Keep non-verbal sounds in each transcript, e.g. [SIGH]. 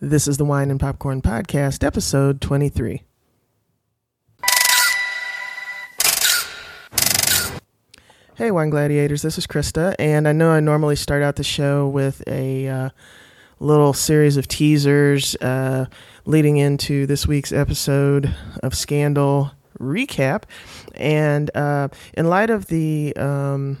This is the Wine and Popcorn Podcast, episode 23. Hey, Wine Gladiators, this is Krista, and I know I normally start out the show with a uh, little series of teasers uh, leading into this week's episode of Scandal recap. And uh, in light of the um,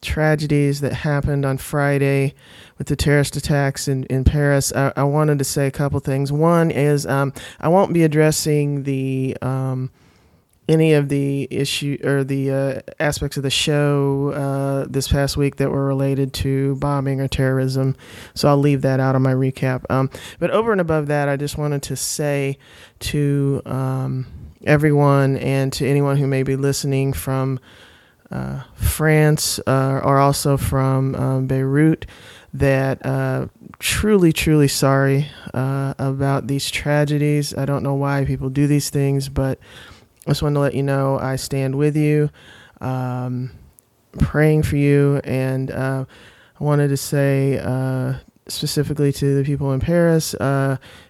tragedies that happened on Friday with the terrorist attacks in, in Paris, I, I wanted to say a couple things. One is um, I won't be addressing the. Um, any of the issue or the uh, aspects of the show uh, this past week that were related to bombing or terrorism. So I'll leave that out of my recap. Um, but over and above that, I just wanted to say to um, everyone and to anyone who may be listening from uh, France uh, also from um, Beirut that uh, truly, truly sorry uh, about these tragedies. I don't know why people do these things, but I just wanted to let you know I stand with you, um, praying for you, and uh, I wanted to say uh, specifically to the people in Paris,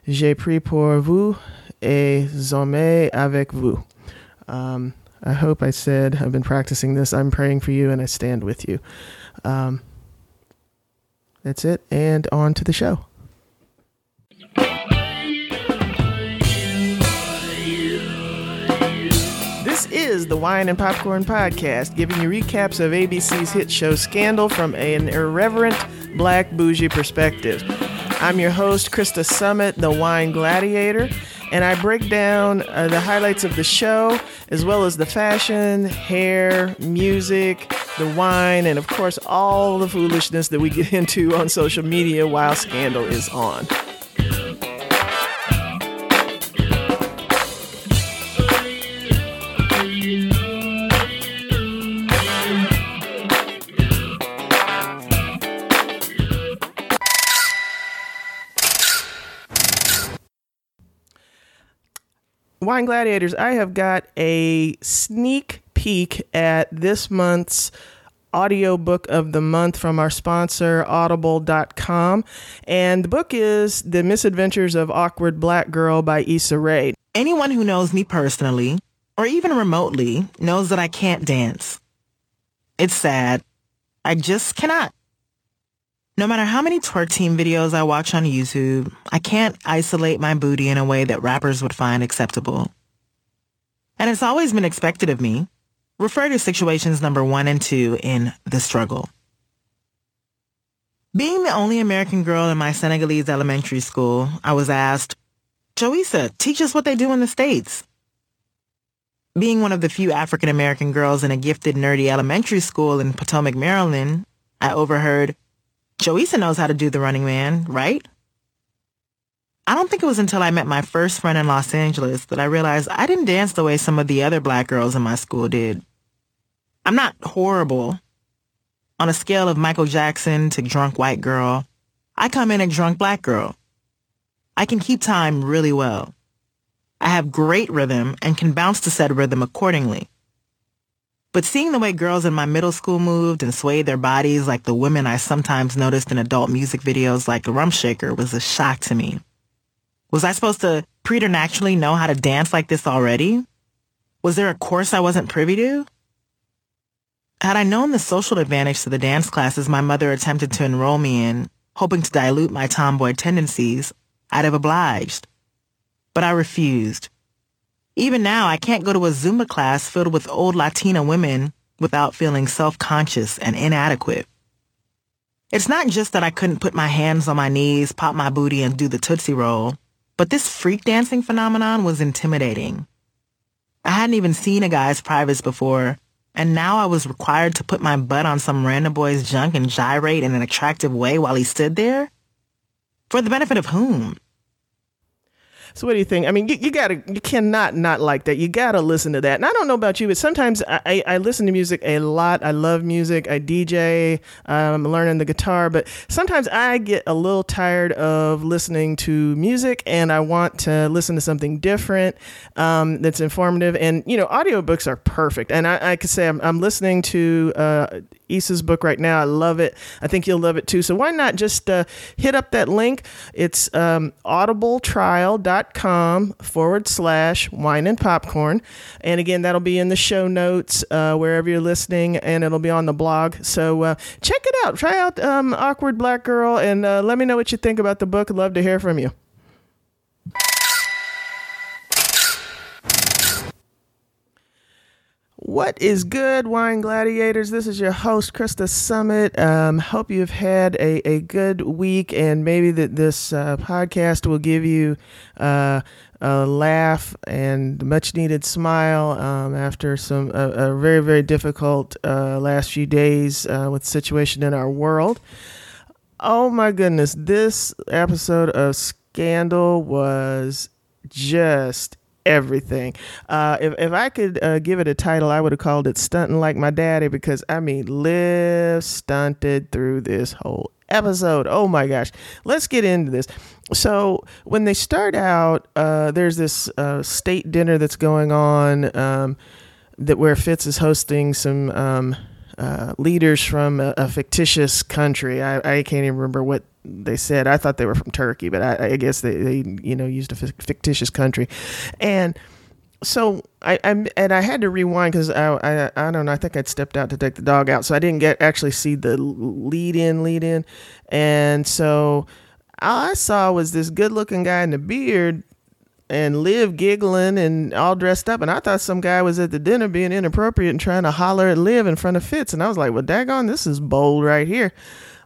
j'ai pris pour vous et sommeil avec vous. Um, I hope I said I've been practicing this. I'm praying for you and I stand with you. Um, that's it, and on to the show. This is the Wine and Popcorn Podcast, giving you recaps of ABC's hit show Scandal from an irreverent black bougie perspective. I'm your host, Krista Summit, the Wine Gladiator, and I break down uh, the highlights of the show, as well as the fashion, hair, music, the wine, and of course, all the foolishness that we get [LAUGHS] into on social media while Scandal is on. Wine Gladiators, I have got a sneak peek at this month's audiobook of the month from our sponsor, audible.com. And the book is The Misadventures of Awkward Black Girl by Issa Rae. Anyone who knows me personally, or even remotely, knows that I can't dance. It's sad. I just cannot. No matter how many twerk team videos I watch on YouTube, I can't isolate my booty in a way that rappers would find acceptable. And it's always been expected of me. Refer to situations number one and two in The Struggle. Being the only American girl in my Senegalese elementary school, I was asked, Joisa, teach us what they do in the States. Being one of the few African American girls in a gifted, nerdy elementary school in Potomac, Maryland, I overheard, Joisa knows how to do the running man, right? I don't think it was until I met my first friend in Los Angeles that I realized I didn't dance the way some of the other black girls in my school did. I'm not horrible. On a scale of Michael Jackson to drunk white girl, I come in a drunk black girl. I can keep time really well. I have great rhythm and can bounce to said rhythm accordingly. But seeing the way girls in my middle school moved and swayed their bodies like the women I sometimes noticed in adult music videos like Rump Shaker was a shock to me. Was I supposed to preternaturally know how to dance like this already? Was there a course I wasn't privy to? Had I known the social advantage to the dance classes my mother attempted to enroll me in, hoping to dilute my tomboy tendencies, I'd have obliged. But I refused. Even now, I can't go to a Zumba class filled with old Latina women without feeling self-conscious and inadequate. It's not just that I couldn't put my hands on my knees, pop my booty, and do the Tootsie Roll, but this freak dancing phenomenon was intimidating. I hadn't even seen a guy's privates before, and now I was required to put my butt on some random boy's junk and gyrate in an attractive way while he stood there? For the benefit of whom? So what do you think? I mean, you, you gotta, you cannot not like that. You gotta listen to that. And I don't know about you, but sometimes I, I, I listen to music a lot. I love music. I DJ. I'm learning the guitar, but sometimes I get a little tired of listening to music, and I want to listen to something different um, that's informative. And you know, audiobooks are perfect. And I, I could say I'm, I'm listening to uh, Issa's book right now. I love it. I think you'll love it too. So why not just uh, hit up that link? It's um, audibletrial.com forward slash wine and popcorn. And again, that'll be in the show notes uh, wherever you're listening, and it'll be on the blog. So uh, check it out. Try out um, Awkward Black Girl and uh, let me know what you think about the book. I'd love to hear from you. What is good, wine gladiators? This is your host, Krista Summit. Um, hope you've had a, a good week, and maybe that this uh, podcast will give you uh, a laugh and much needed smile um, after some a, very very difficult uh, last few days uh, with the situation in our world. Oh my goodness, this episode of Scandal was just everything. Uh, if, if I could uh, give it a title, I would have called it Stunting Like My Daddy because I mean, Liv stunted through this whole episode. Oh my gosh. Let's get into this. So, when they start out, uh, there's this uh, state dinner that's going on um, that where Fitz is hosting some. Um, uh, leaders from a, a fictitious country. I, I, can't even remember what they said. I thought they were from Turkey, but I, I guess they, they, you know, used a fictitious country. And so I, I and I had to rewind because I, I I don't know. I think I'd stepped out to take the dog out, so I didn't get actually see the lead in, lead in, and so all I saw was this good looking guy in the beard and Liv giggling and all dressed up. And I thought some guy was at the dinner being inappropriate and trying to holler at Liv in front of Fitz. And I was like, well, daggone, this is bold right here.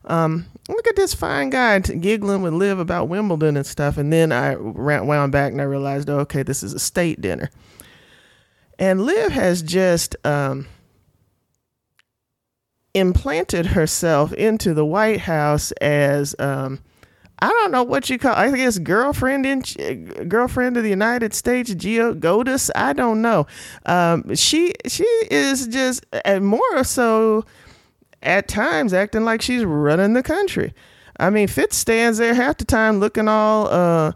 Um, look at this fine guy t- giggling with Liv about Wimbledon and stuff. And then I wound back and I realized, oh, okay, this is a state dinner. And Liv has just um, implanted herself into the White House as. Um, I don't know what you call. I guess girlfriend in girlfriend of the United States, Geo Godus. I don't know. Um, she she is just and more so at times acting like she's running the country. I mean, Fitz stands there half the time looking all uh,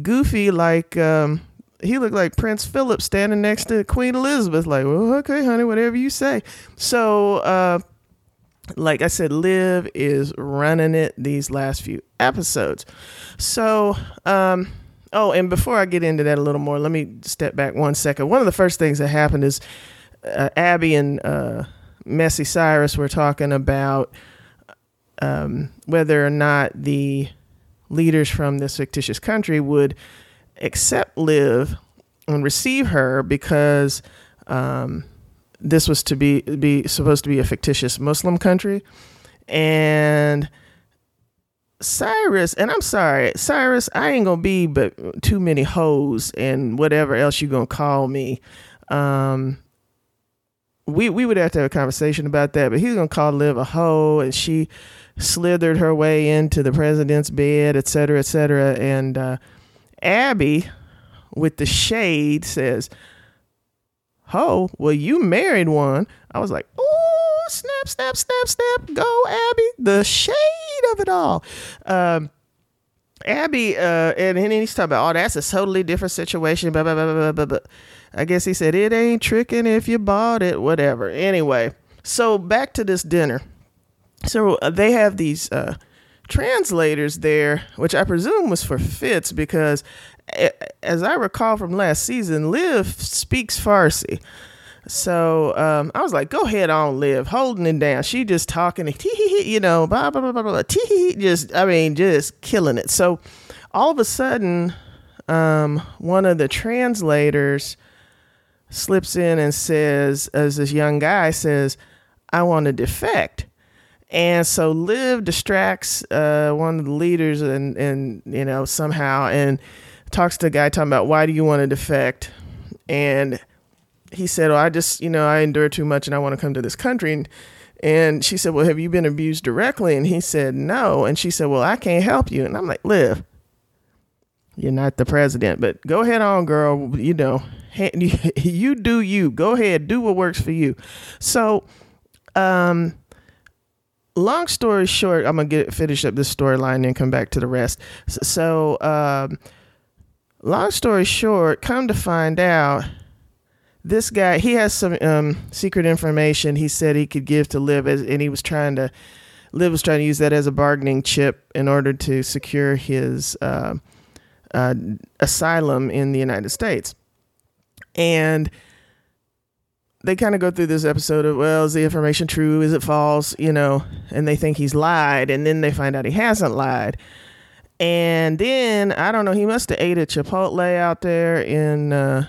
goofy, like um, he looked like Prince Philip standing next to Queen Elizabeth, like, well, okay, honey, whatever you say. So uh, like I said, Liv is running it these last few episodes. So, um, oh, and before I get into that a little more, let me step back one second. One of the first things that happened is uh, Abby and uh, Messy Cyrus were talking about um, whether or not the leaders from this fictitious country would accept Liv and receive her because um, this was to be be supposed to be a fictitious Muslim country, and Cyrus, and I'm sorry, Cyrus, I ain't gonna be but too many hoes and whatever else you gonna call me. Um, we we would have to have a conversation about that, but he's gonna call Liv a hoe, and she slithered her way into the president's bed, et cetera, et cetera. And uh, Abby, with the shade, says, ho, well, you married one. I was like, oh, snap, snap, snap, snap. Go, Abby. The shade of it all. Um, Abby, uh, and, and he's talking about, oh, that's a totally different situation. Blah, blah, blah, blah, blah, blah. I guess he said, it ain't tricking if you bought it, whatever. Anyway, so back to this dinner. So uh, they have these uh, translators there, which I presume was for Fitz because as I recall from last season, Liv speaks Farsi. So um, I was like, go ahead on, Liv, holding it down. She just talking, you know, blah, blah, blah, blah, blah, just, I mean, just killing it. So all of a sudden, um, one of the translators slips in and says, as this young guy says, I want to defect. And so Liv distracts uh, one of the leaders and, and, you know, somehow, and talks to a guy talking about why do you want to defect, and he said, "Well, I just you know I endure too much and I want to come to this country." And, and she said, "Well, have you been abused directly?" And he said, "No." And she said, "Well, I can't help you." And I'm like, "Liv, you're not the president, but go ahead on, girl. You know, [LAUGHS] you do you. Go ahead, do what works for you. So, um, long story short, I'm gonna get finish up this storyline and come back to the rest. So, um, long story short, come to find out, this guy he has some um, secret information. He said he could give to Liv, as, and he was trying to. Liv was trying to use that as a bargaining chip in order to secure his uh, uh, asylum in the United States, and they kind of go through this episode of, well, is the information true? Is it false? You know, and they think he's lied, and then they find out he hasn't lied. And then I don't know, he must have ate at Chipotle out there in uh,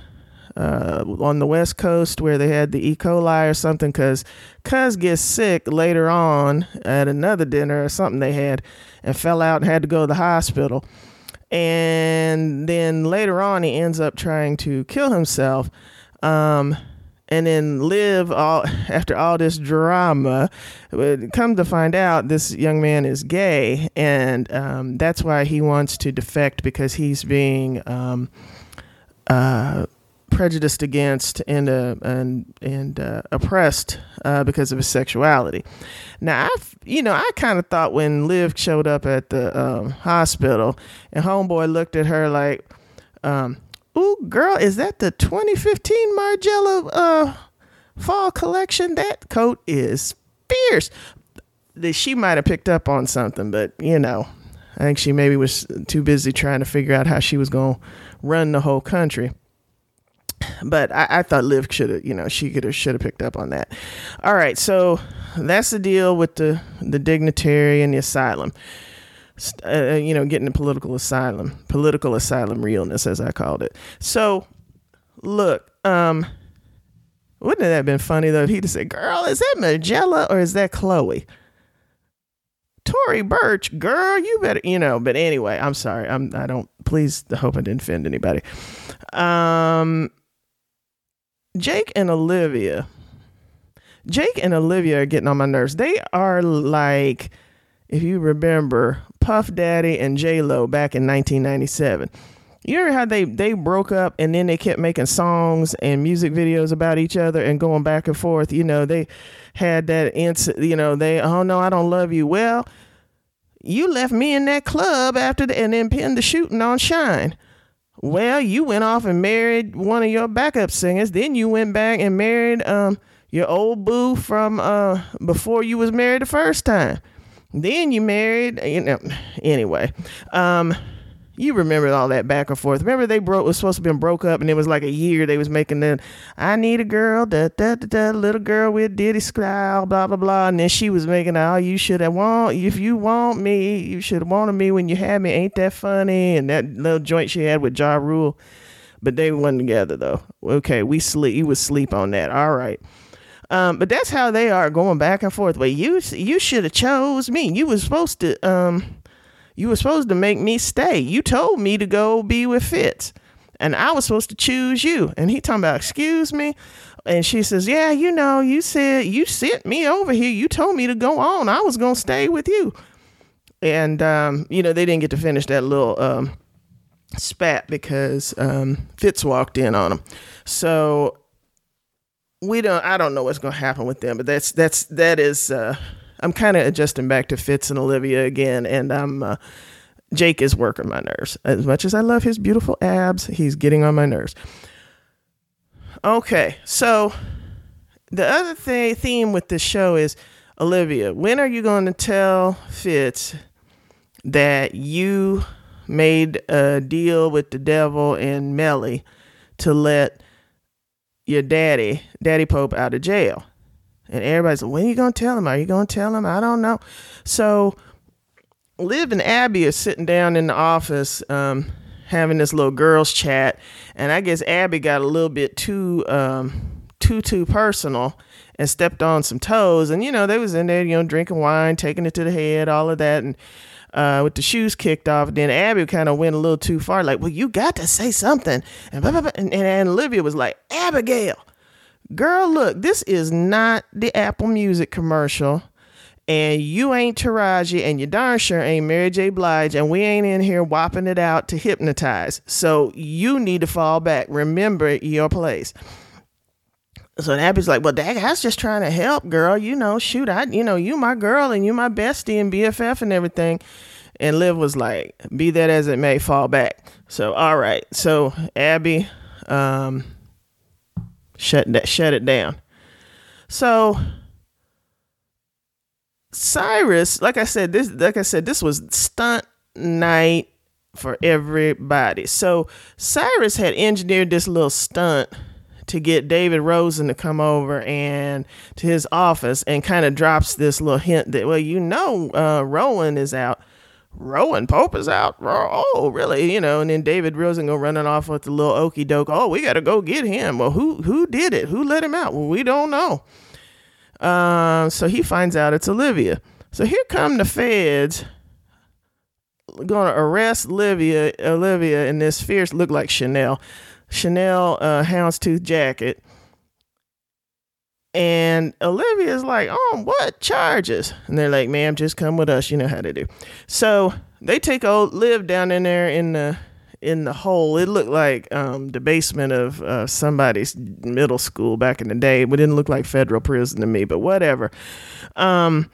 uh, on the West Coast where they had the E. coli or something, because Cuz gets sick later on at another dinner or something they had, and fell out and had to go to the hospital. And then later on, he ends up trying to kill himself. Um, and then Liv all [LAUGHS] after all this drama would come to find out this young man is gay and um, that's why he wants to defect because he's being um, uh, prejudiced against and uh, and and uh, oppressed uh, because of his sexuality. Now, I you know I kind of thought when Liv showed up at the um, hospital and Homeboy looked at her like, um, "Ooh, girl, is that the 2015 Margiela uh, fall collection? That coat is fierce." She might have picked up on something, but you know, I think she maybe was too busy trying to figure out how she was going to run the whole country but I, I thought Liv should have, you know, she could have should have picked up on that. All right, so that's the deal with the the dignitary and the asylum. Uh, uh, you know, getting the political asylum, political asylum realness, as I called it. So, look, um, wouldn't that have been funny though if he'd have said, "Girl, is that Magella or is that Chloe?" Tory Burch, girl, you better, you know. But anyway, I'm sorry. I'm. I don't. Please, hope I didn't offend anybody. Um, Jake and Olivia. Jake and Olivia are getting on my nerves. They are like, if you remember, Puff Daddy and J Lo back in 1997. You remember how they they broke up and then they kept making songs and music videos about each other and going back and forth. You know, they had that incident. You know, they oh no, I don't love you. Well, you left me in that club after the, and then pinned the shooting on Shyne. Well, you went off and married one of your backup singers. Then you went back and married um your old boo from uh before you was married the first time. Then you married, you know. Anyway, um, you remember all that back and forth. Remember they broke was supposed to be broke up, and it was like a year they was making that. I need a girl, da da da da, little girl with Diddy style, blah blah blah. And then she was making, oh, you should have want if you want me, you should have wanted me when you had me. Ain't that funny? And that little joint she had with Ja Rule, but they were not together though. Okay, we sleep. You would sleep on that. All right. Um, but that's how they are going back and forth. Well, you you should have chose me. You was supposed to um you were supposed to make me stay. You told me to go be with Fitz. And I was supposed to choose you. And he talking about, excuse me. And she says, Yeah, you know, you said you sent me over here. You told me to go on. I was gonna stay with you. And um, you know, they didn't get to finish that little um, spat because um, Fitz walked in on them. So we don't I don't know what's gonna happen with them, but that's that's that is uh I'm kind of adjusting back to Fitz and Olivia again, and I'm uh, Jake is working my nerves. As much as I love his beautiful abs, he's getting on my nerves. Okay, so the other thing theme with this show is Olivia. When are you going to tell Fitz that you made a deal with the devil and Mellie to let your daddy, Daddy Pope, out of jail? And everybody's like, when are you going to tell him? Are you going to tell him? I don't know. So Liv and Abby are sitting down in the office um, having this little girls chat. And I guess Abby got a little bit too, um, too, too personal and stepped on some toes. And, you know, they was in there, you know, drinking wine, taking it to the head, all of that. And, uh, with the shoes kicked off. Then Abby kind of went a little too far, like, well, you got to say something. And, blah, blah, blah. and, and Olivia was like, Abigail, girl, look, this is not the Apple Music commercial. and you ain't Taraji, and you darn sure ain't Mary J. Blige, and we ain't in here whopping it out to hypnotize. So you need to fall back. Remember your place. So Abby's like, well, Dag, I was just trying to help, girl. You know, shoot, I, you know, you my girl and you my bestie and BFF and everything. And Liv was like, be that as it may, fall back. So, all right. So Abby, um, shut that, shut it down. So Cyrus, like I said, this, like I said, this was stunt night for everybody. So Cyrus had engineered this little stunt to get David Rosen to come over and to his office and kind of drops this little hint that, well, you know, uh, Rowan is out. Rowan Pope is out. Oh, really? You know, and then David Rosen go running off with the little okey doke. Oh, we got to go get him. Well, who who did it? Who let him out? Well, we don't know. Um, so he finds out it's Olivia. So here come the feds going to arrest Olivia. Olivia in this fierce look like Chanel. Chanel uh, houndstooth jacket. And Olivia's like, oh, what charges? And they're like, ma'am, just come with us. You know how to do. So they take old Liv down in there in the in the hole. It looked like um, the basement of uh, somebody's middle school back in the day. It didn't look like federal prison to me, but whatever. Um,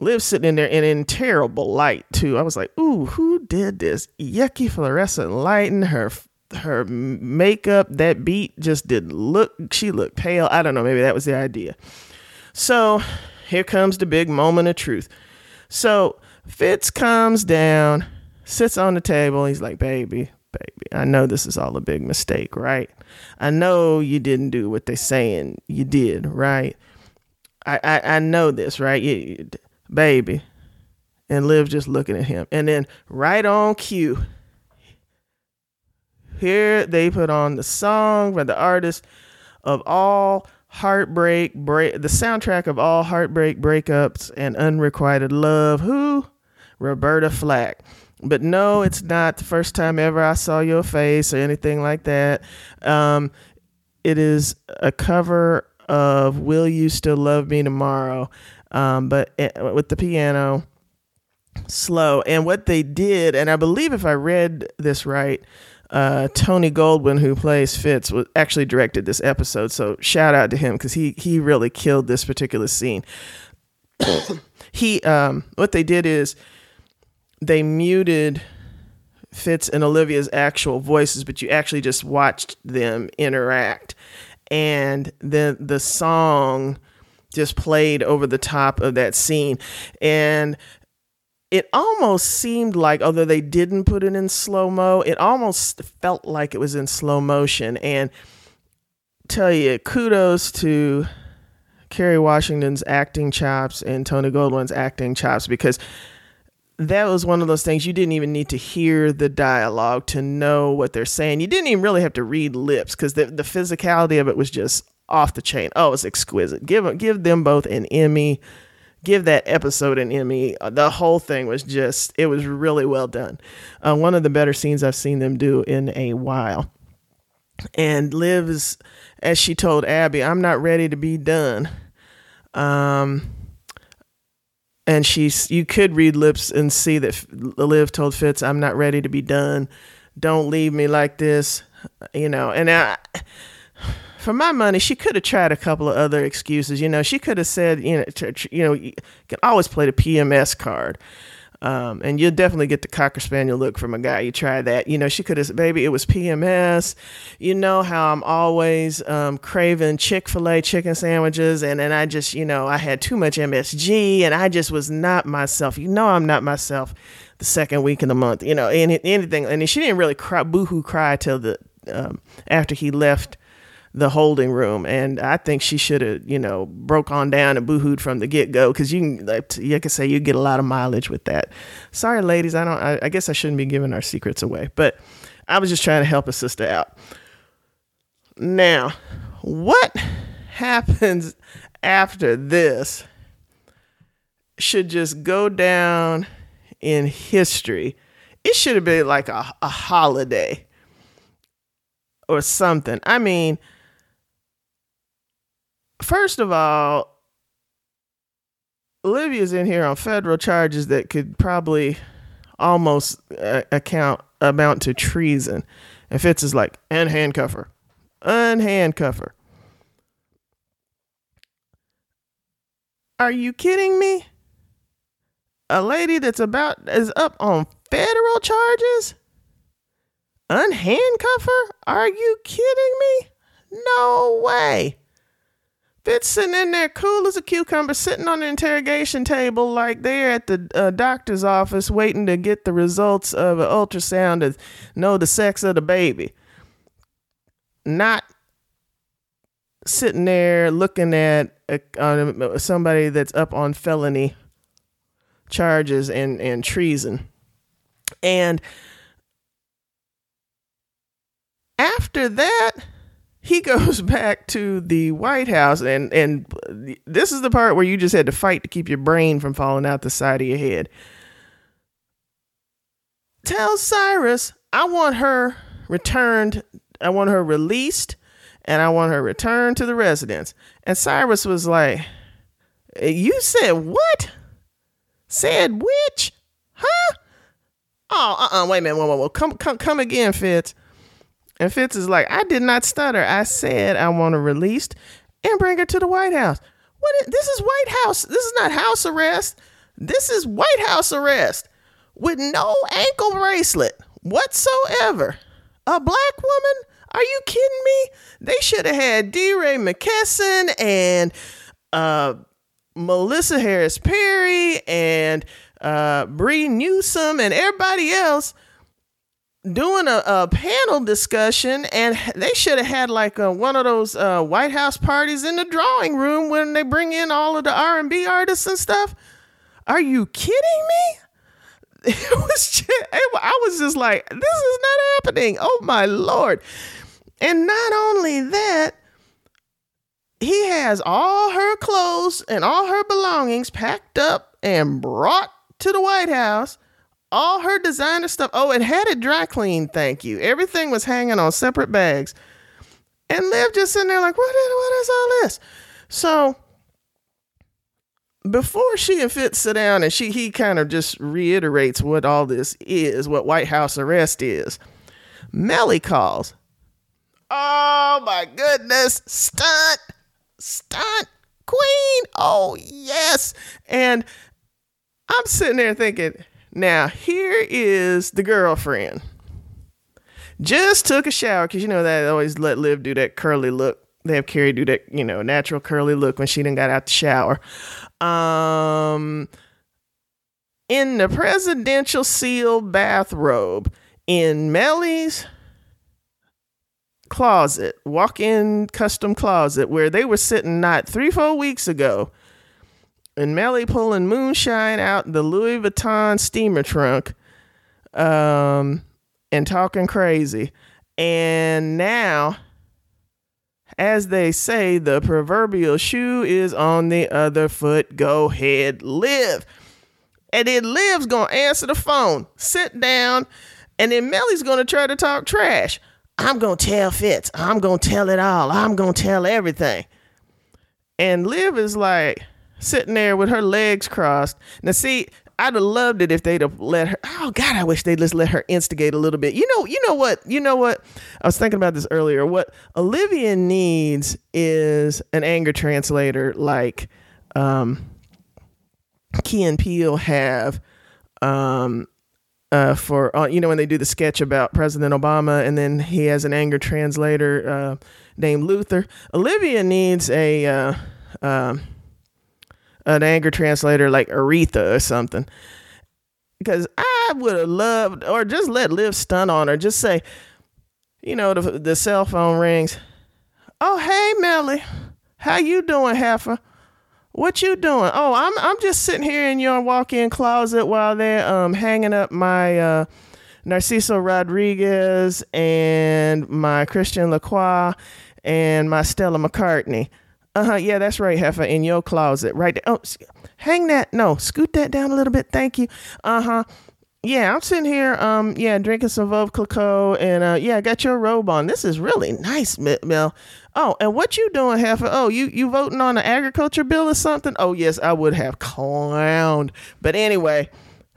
Liv sitting in there and in terrible light too. I was like, ooh, who did this? Yucky fluorescent light in her her makeup, that beat just didn't look, she looked pale. I don't know, maybe that was the idea. So here comes the big moment of truth. So Fitz comes down, sits on the table. He's like, baby, baby, I know this is all a big mistake, right? I know you didn't do what they're saying you did, right? I, I, I know this, right? You, you, baby. And Liv just looking at him. And then right on cue, here they put on the song by the artist of all heartbreak break the soundtrack of all heartbreak breakups and unrequited love. Who? Roberta Flack. But no, it's not the first time ever I saw your face or anything like that. Um, it is a cover of "Will You Still Love Me Tomorrow," um, but eh, with the piano slow. And what they did, and I believe if I read this right, uh, Tony Goldwyn, who plays Fitz, was actually directed this episode. So shout out to him because he he really killed this particular scene. [COUGHS] he um, what they did is they muted Fitz and Olivia's actual voices, but you actually just watched them interact, and then the song just played over the top of that scene and it almost seemed like, although they didn't put it in slow mo, it almost felt like it was in slow motion. And tell you, kudos to Kerry Washington's acting chops and Tony Goldwyn's acting chops because that was one of those things you didn't even need to hear the dialogue to know what they're saying. You didn't even really have to read lips because the, the physicality of it was just off the chain. Oh, it's exquisite. Give give them both an Emmy give that episode an Emmy. Uh, the whole thing was just, it was really well done. Uh, one of the better scenes I've seen them do in a while. And Liv's, as she told Abby, I'm not ready to be done. Um, and she's, you could read lips and see that Liv told Fitz, I'm not ready to be done. Don't leave me like this, you know. And I, for my money, she could have tried a couple of other excuses. You know, she could have said, you know, you know, you can always play the PMS card. Um, and you'll definitely get the cocker spaniel look from a guy. You try that. You know, she could have said, baby, it was PMS. You know how I'm always um, craving Chick fil A chicken sandwiches. And then I just, you know, I had too much MSG and I just was not myself. You know, I'm not myself the second week of the month, you know, any, anything. And she didn't really cry, boohoo cry till the, um, after he left the holding room. And I think she should have, you know, broke on down and boohooed from the get go because you can, like, you can say you get a lot of mileage with that. Sorry, ladies, I don't. I, I guess I shouldn't be giving our secrets away, but I was just trying to help a sister out. Now, what happens after this should just go down in history. It should have been like a, a holiday or something. I mean, first of all, Olivia's in here on federal charges that could probably almost uh, account amount to treason. And Fitz is like, unhandcuff her, unhandcuff her. Are you kidding me? A lady that's about is up on federal charges? Unhandcuff her? Are you kidding me? No way. Fitz sitting in there cool as a cucumber, sitting on the interrogation table like they're at the uh, doctor's office waiting to get the results of an ultrasound to know the sex of the baby. Not sitting there looking at a, uh, somebody that's up on felony charges and, and treason. And after that, he goes [LAUGHS] back to the White House, and and this is the part where you just had to fight to keep your brain from falling out the side of your head. Tell Cyrus I want her returned. I want her released, and I want her returned to the residence. And Cyrus was like, "You said what? Said which? Huh? Oh, uh, uh-uh, wait a minute, whoa, whoa, whoa, come, come, come again, Fitz." And Fitz is like, I did not stutter. I said I want her released and bring her to the White House. What? Is, this is White House. This is not house arrest. This is White House arrest with no ankle bracelet whatsoever. A black woman? Are you kidding me? They should have had DeRay Mckesson and uh, Melissa Harris Perry and uh, Bree Newsom and everybody else doing a, a, panel discussion and they should have had like a, one of those uh, white house parties in the drawing room when they bring in all of the r&b artists and stuff. Are you kidding me? [LAUGHS] It was just, i was just like this is not happening. Oh my lord. And not only that he has all her clothes and all her belongings packed up and brought to the white house all her designer stuff. Oh, it had it dry cleaned, thank you. Everything was hanging on separate bags. And Liv just sitting there like, what is, what is all this? So before she and Fitz sit down and she he kind of just reiterates what all this is, what White House arrest is. Mellie calls. Oh my goodness, stunt, stunt queen. Oh yes. And I'm sitting there thinking, now, here is the girlfriend. Just took a shower because you know that I always let Liv do that curly look. They have Kerry do that, you know, natural curly look when she didn't got out the shower. Um, in the presidential seal bathrobe in Mellie's closet, walk-in custom closet where they were sitting not three, four weeks ago and Mellie pulling moonshine out the Louis Vuitton steamer trunk, um, and talking crazy. And now, as they say, the proverbial shoe is on the other foot. Go ahead, Liv. And then Liv's gonna answer the phone, sit down, and then Mellie's gonna try to talk trash. I'm gonna tell Fitz. I'm gonna tell it all. I'm gonna tell everything. And Liv is like, sitting there with her legs crossed. Now, see, I'd have loved it if they'd have let her. Oh God, I wish they'd just let her instigate a little bit. You know, you know what, you know what. I was thinking about this earlier. What Olivia needs is an anger translator like um, Key and Peele have. Um, uh, for uh, you know when they do the sketch about President Obama, and then he has an anger translator uh, named Luther. Olivia needs a uh, um, an anger translator like Aretha or something. Because I would have loved, or just let Liv stun on her. Just say, you know, the, the cell phone rings. Oh, hey, Mellie. How you doing, Heifer? What you doing? Oh, I'm I'm just sitting here in your walk-in closet while they're um hanging up my uh, Narciso Rodriguez and my Christian Lacroix and my Stella McCartney. Uh huh. Yeah, that's right, Heifer. In your closet, right there. Oh, hang that. No, scoot that down a little bit. Thank you. Uh huh. yeah, I'm sitting here, um, yeah, drinking some Veuve Clicquot, and uh, yeah, I got your robe on. This is really nice, Mel. Oh, and what you doing, Heifer? Oh, you you voting on the agriculture bill or something? Oh, yes, I would have clowned. But anyway,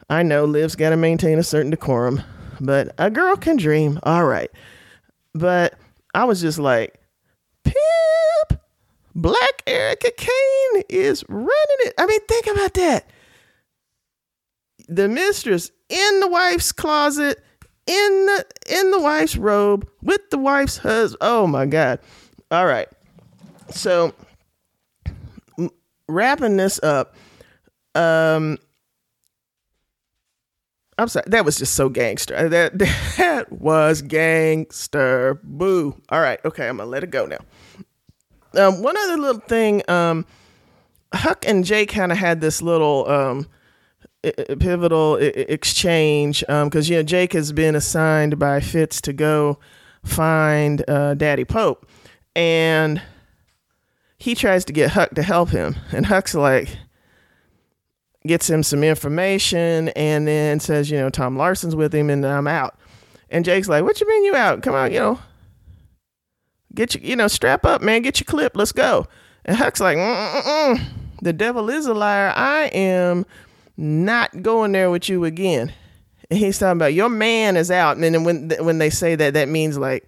I know Liv's got to maintain a certain decorum, but a girl can dream. All right, but I was just like, Black Erica Kane is running it. I mean, think about that. The mistress in the wife's closet, in the in the wife's robe, with the wife's husband. Oh my God. All right. So wrapping this up, um I'm sorry, that was just so gangster. That [LAUGHS] that was gangster. Boo. All right, okay, I'm gonna let it go now. Um, one other little thing, um, Huck and Jay kind of had this little um, pivotal exchange because um, you know Jake has been assigned by Fitz to go find uh, Daddy Pope, and he tries to get Huck to help him, and Huck's like gets him some information, and then says, you know, Tom Larsen's with him, and I'm out. And Jake's like, "What you mean you out? Come on, you know, get you, you know, strap up, man, get your clip, let's go." And Huck's like, Mm-mm-mm. "The devil is a liar. I am." not going there with you again. And he's talking about your man is out. And then when when they say that, that means like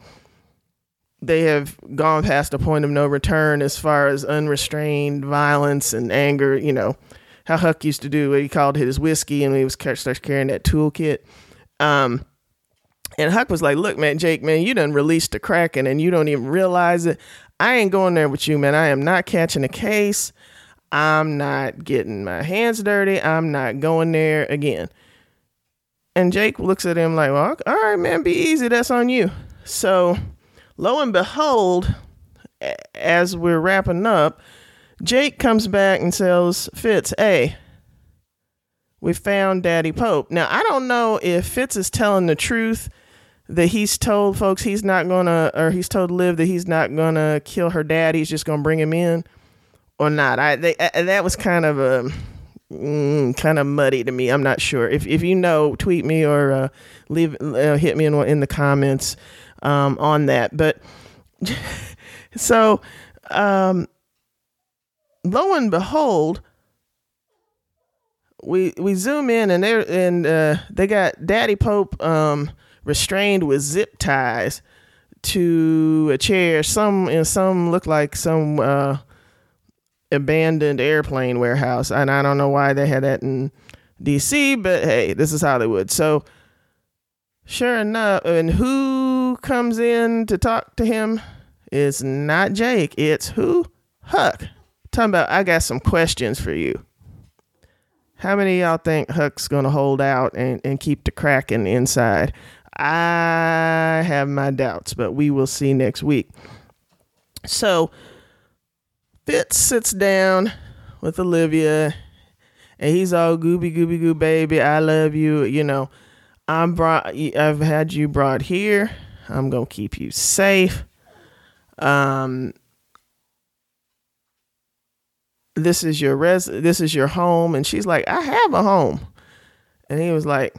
they have gone past a point of no return as far as unrestrained violence and anger. You know how Huck used to do. what He called his whiskey, and he was starts carrying that toolkit. Um, and Huck was like, "Look, man, Jake, man, you done released the Kraken, and you don't even realize it. I ain't going there with you, man. I am not catching a case. I'm not getting my hands dirty. I'm not going there again. And Jake looks at him like, well, all right, man, be easy. That's on you. So, lo and behold, as we're wrapping up, Jake comes back and tells Fitz, hey, we found Daddy Pope. Now, I don't know if Fitz is telling the truth that he's told folks he's not gonna, or he's told Liv that he's not gonna kill her dad. He's just gonna bring him in or not. I they, uh, that was kind of a mm, kind of muddy to me. I'm not sure. If if you know, tweet me or uh, leave uh, hit me in in the comments um, on that. But [LAUGHS] so um, lo and behold. We we zoom in and they and uh, they got Daddy Pope um, restrained with zip ties to a chair. Some and some look like some uh, abandoned airplane warehouse. And I don't know why they had that in DC, but hey, this is Hollywood. So sure enough, and who comes in to talk to him? It's not Jake. It's who? Huck. Talking about, I got some questions for you. How many y'all think Huck's gonna hold out and, and keep the Kraken inside? I have my doubts, but we will see next week. So Fitz sits down with Olivia and he's all gooby gooby goo baby, I love you. You know, I'm brought I've had you brought here. I'm gonna keep you safe. Um this is your res this is your home. And she's like, I have a home. And he was like,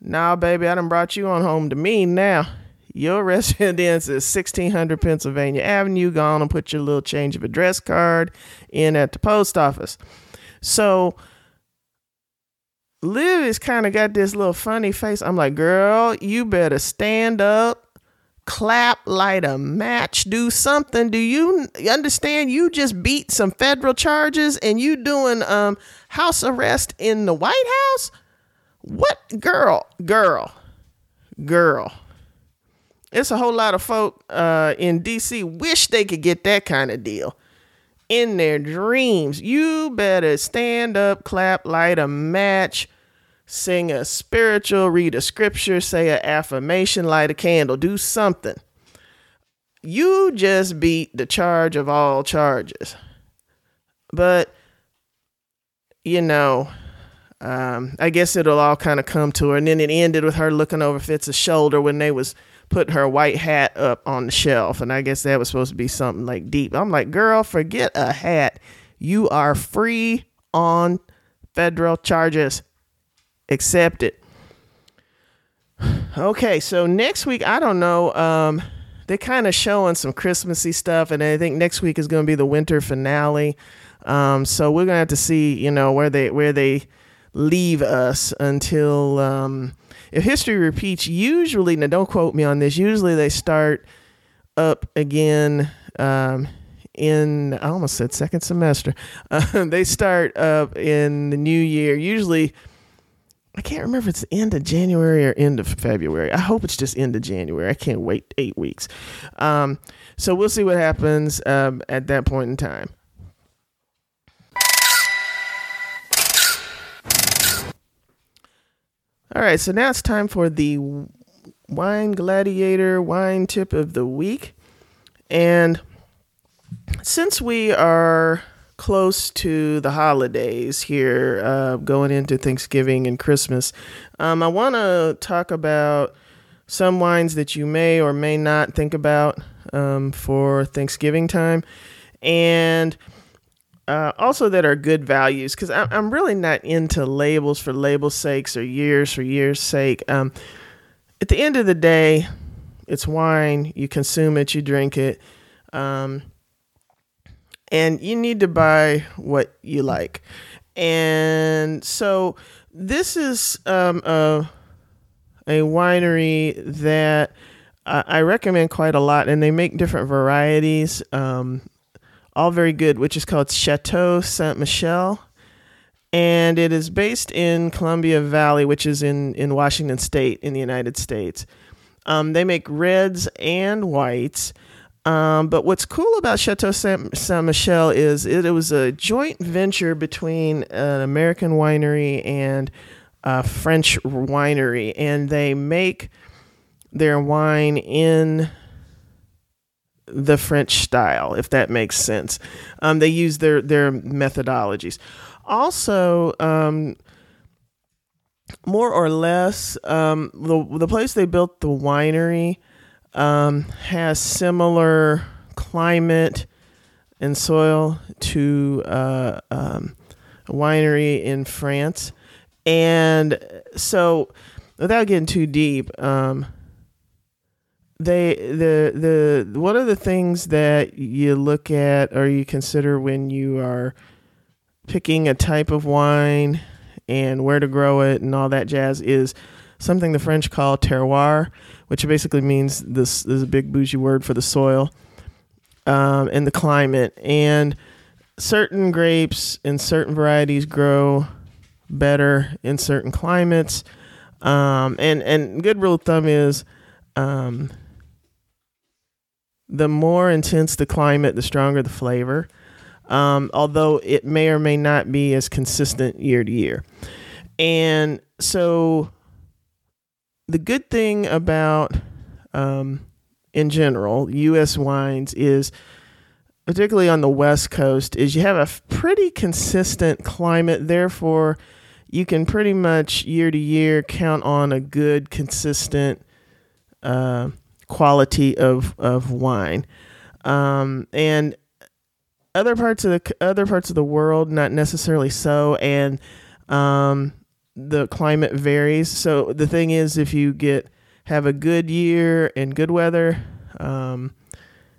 Nah, baby, I done brought you on home to me now. Your [LAUGHS] residence is 1600 Pennsylvania Avenue. Go on and put your little change of address card in at the post office. So Liv has kind of got this little funny face. I'm like, girl, you better stand up, clap, light a match, do something. Do you understand? You just beat some federal charges and you doing um house arrest in the White House? What girl, girl, girl it's a whole lot of folk uh, in DC wish they could get that kind of deal in their dreams. You better stand up, clap, light a match, sing a spiritual, read a scripture, say an affirmation, light a candle, do something. You just beat the charge of all charges. But, you know, um, I guess it'll all kind of come to her. And then it ended with her looking over Fitz's shoulder when they was putting her white hat up on the shelf. And I guess that was supposed to be something like deep. I'm like, girl, forget a hat. You are free on federal charges. Accept it. Okay, so next week, I don't know. Um, they're kind of showing some Christmassy stuff, and I think next week is going to be the winter finale. Um, so we're gonna have to see, you know, where they where they leave us until um, if history repeats. Usually, now don't quote me on this. Usually, they start up again um, in I almost said second semester. Uh, [LAUGHS] they start up in the new year. Usually I can't remember if it's end of January or end of February. I hope it's just end of January. I can't wait eight weeks. Um, so we'll see what happens um, at that point in time. All right, so now it's time for the Wine Gladiator wine tip of the week. And since we are close to the holidays here, uh, going into Thanksgiving and Christmas, um, I want to talk about some wines that you may or may not think about um, for Thanksgiving time, and uh, also that are good values because I'm really not into labels for labels' sakes or years for years' sake. Um, at the end of the day, it's wine. You consume it, you drink it. Um, and you need to buy what you like. And so this is um, a, a winery that I recommend quite a lot, and they make different varieties, um, all very good, which is called Chateau Saint Michelle. And it is based in Columbia Valley, which is in, in Washington State in the United States. Um, they make reds and whites. Um, but what's cool about Chateau Saint, Saint Michelle is it, it, was a joint venture between an American winery and a French winery, and they make their wine in the French style, if that makes sense. Um, they use their their methodologies. Also, um, more or less, um, the the place they built the winery um, has similar climate and soil to uh, um, a winery in France. And so, without getting too deep, um, they the the one of the things that you look at or you consider when you are picking a type of wine and where to grow it and all that jazz is something the French call terroir, which basically means this, this is a big bougie word for the soil um, and the climate. And certain grapes and certain varieties grow better in certain climates. Um, and and good rule of thumb is, um, the more intense the climate, the stronger the flavor. Um, although it may or may not be as consistent year to year. And so the good thing about, um, in general, U.S. wines is, particularly on the West Coast, is you have a pretty consistent climate. Therefore, you can pretty much year to year count on a good, consistent uh, quality of of wine. Um, and other parts of the other parts of the world, not necessarily so. And um, the climate varies. So the thing is, if you get have a good year and good weather, um,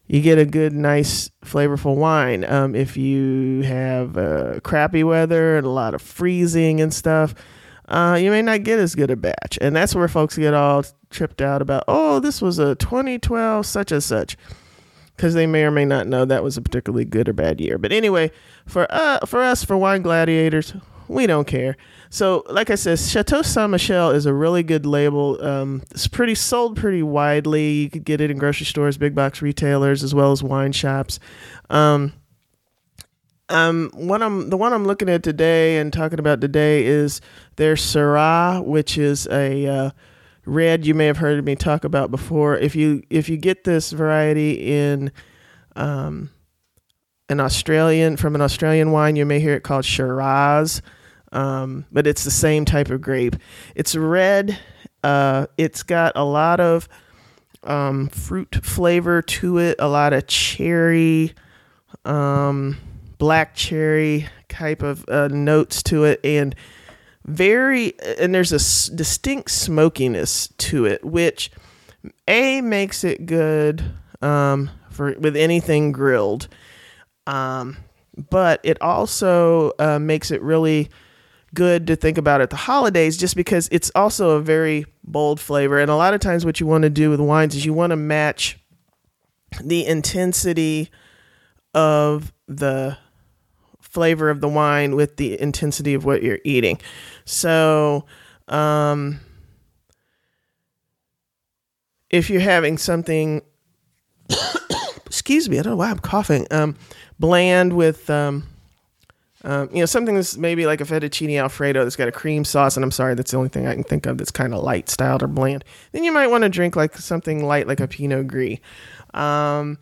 you get a good, nice, flavorful wine. Um, if you have uh, crappy weather and a lot of freezing and stuff, uh, you may not get as good a batch. And that's where folks get all tripped out about, oh, this was a 2012 such and such. Because they may or may not know that was a particularly good or bad year. But anyway, for uh, for us, for wine gladiators, we don't care. So, like I said, Chateau Saint Michelle is a really good label. Um, it's pretty sold pretty widely. You could get it in grocery stores, big box retailers, as well as wine shops. Um, um, what I'm the one I'm looking at today and talking about today is their Syrah, which is a uh, red you may have heard me talk about before. If you if you get this variety in um, an Australian from an Australian wine, you may hear it called Shiraz um, but it's the same type of grape. It's red. Uh, it's got a lot of um, fruit flavor to it, a lot of cherry, um, black cherry type of uh, notes to it, and very, and there's a s- distinct smokiness to it, which a makes it good um, for with anything grilled, um, but it also uh, makes it really good to think about at the holidays just because it's also a very bold flavor. And a lot of times, what you want to do with wines is you want to match the intensity of the flavor of the wine with the intensity of what you're eating. So, um, if you're having something, [COUGHS] excuse me, I don't know why I'm coughing, um, bland with, um, um, you know, something that's maybe like a fettuccine alfredo that's got a cream sauce, and I'm sorry, that's the only thing I can think of that's kind of light styled or bland. Then you might want to drink like something light, like a Pinot Gris. Um,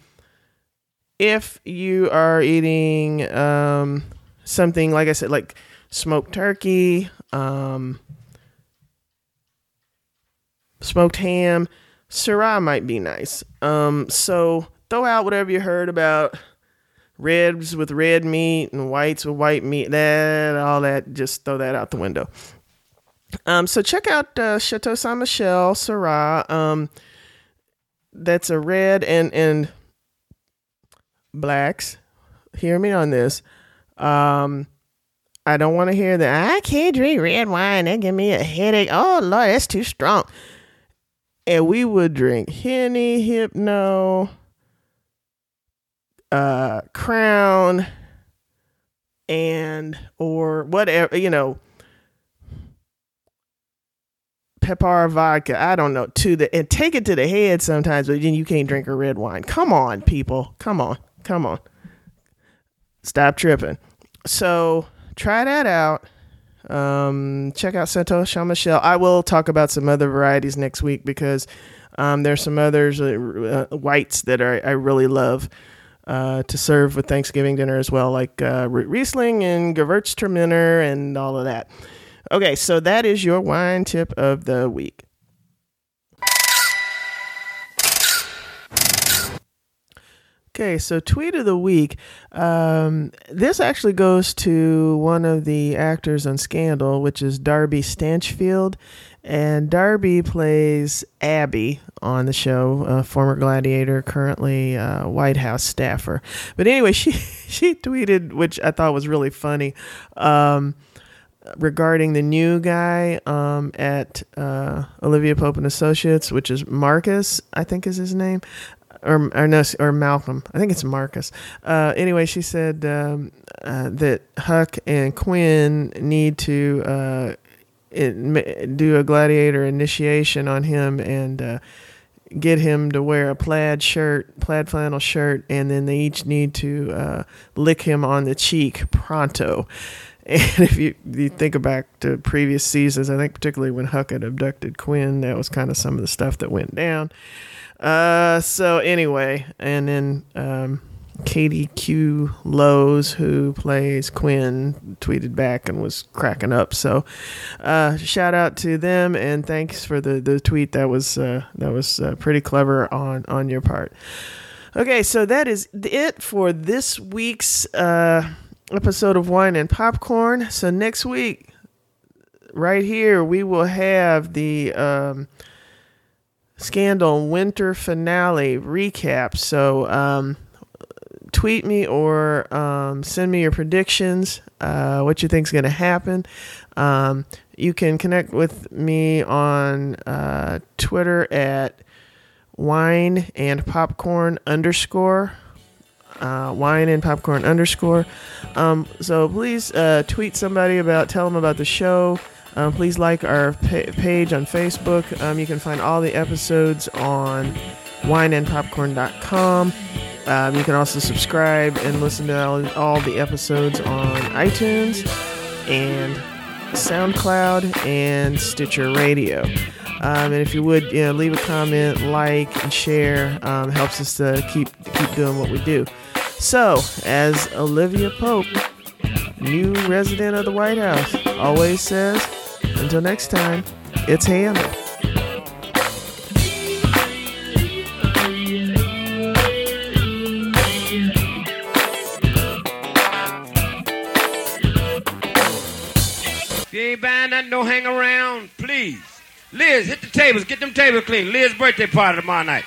if you are eating um, something like I said, like smoked turkey, um, smoked ham, Syrah might be nice. Um, so throw out whatever you heard about ribs with red meat and whites with white meat. That all that, just throw that out the window. Um, so check out uh, Chateau Saint Michelle Syrah. Um, that's a red and and blacks. Hear me on this. Um, I don't want to hear that. I can't drink red wine. That give me a headache. Oh Lord, that's too strong. And we would drink Henny, Hypno, uh, Crown, and or whatever you know, Pepper vodka. I don't know to the and take it to the head sometimes, but then you can't drink a red wine. Come on, people. Come on. Come on. Stop tripping. So try that out. Um, check out Saint Michelle. I will talk about some other varieties next week because um, there's some others uh, uh, whites that are, I really love uh, to serve with Thanksgiving dinner as well, like uh, Riesling and Gewürztraminer and all of that. Okay, so that is your wine tip of the week. Okay, so tweet of the week. Um, this actually goes to one of the actors on Scandal, which is Darby Stanchfield. And Darby plays Abby on the show, a former gladiator, currently uh, White House staffer. But anyway, [LAUGHS] she she tweeted, which I thought was really funny, um, regarding the new guy um, at uh, Olivia Pope and Associates, which is Marcus, I think is his name or or no, or Malcolm. I think it's Marcus. Uh, anyway, she said um, uh, that Huck and Quinn need to uh, do a gladiator initiation on him and uh, get him to wear a plaid shirt, plaid flannel shirt, and then they each need to uh, lick him on the cheek pronto. [LAUGHS] And if you, you think back to previous seasons, I think particularly when Huck had abducted Quinn, that was kind of some of the stuff that went down. Uh, so anyway, and then um, Katie Q Lowes, who plays Quinn, tweeted back and was cracking up. So, uh, shout out to them and thanks for the, the tweet. That was uh, that was uh, pretty clever on on your part. Okay, so that is it for this week's uh, episode of Wine and Popcorn. So next week, right here, we will have the. Um, Scandal winter finale recap. So, um, tweet me or um, send me your predictions, uh, what you think is going to happen. Um, you can connect with me on uh, Twitter at wine and popcorn underscore. Uh, wine and popcorn underscore. Um, so please uh, tweet somebody about, tell them about the show. Um, please like our pa- page on Facebook. Um, you can find all the episodes on wineandpopcorn.com. Um, you can also subscribe and listen to all, all the episodes on iTunes and SoundCloud and Stitcher Radio. Um, and if you would, you know, leave a comment, like, and share. Um, helps us to keep keep doing what we do. So, as Olivia Pope, new resident of the White House, always says, until next time, it's Hannah. Nothing, don't hang around, please. Liz, hit the tables. Get them tables clean. Liz's birthday party tomorrow night.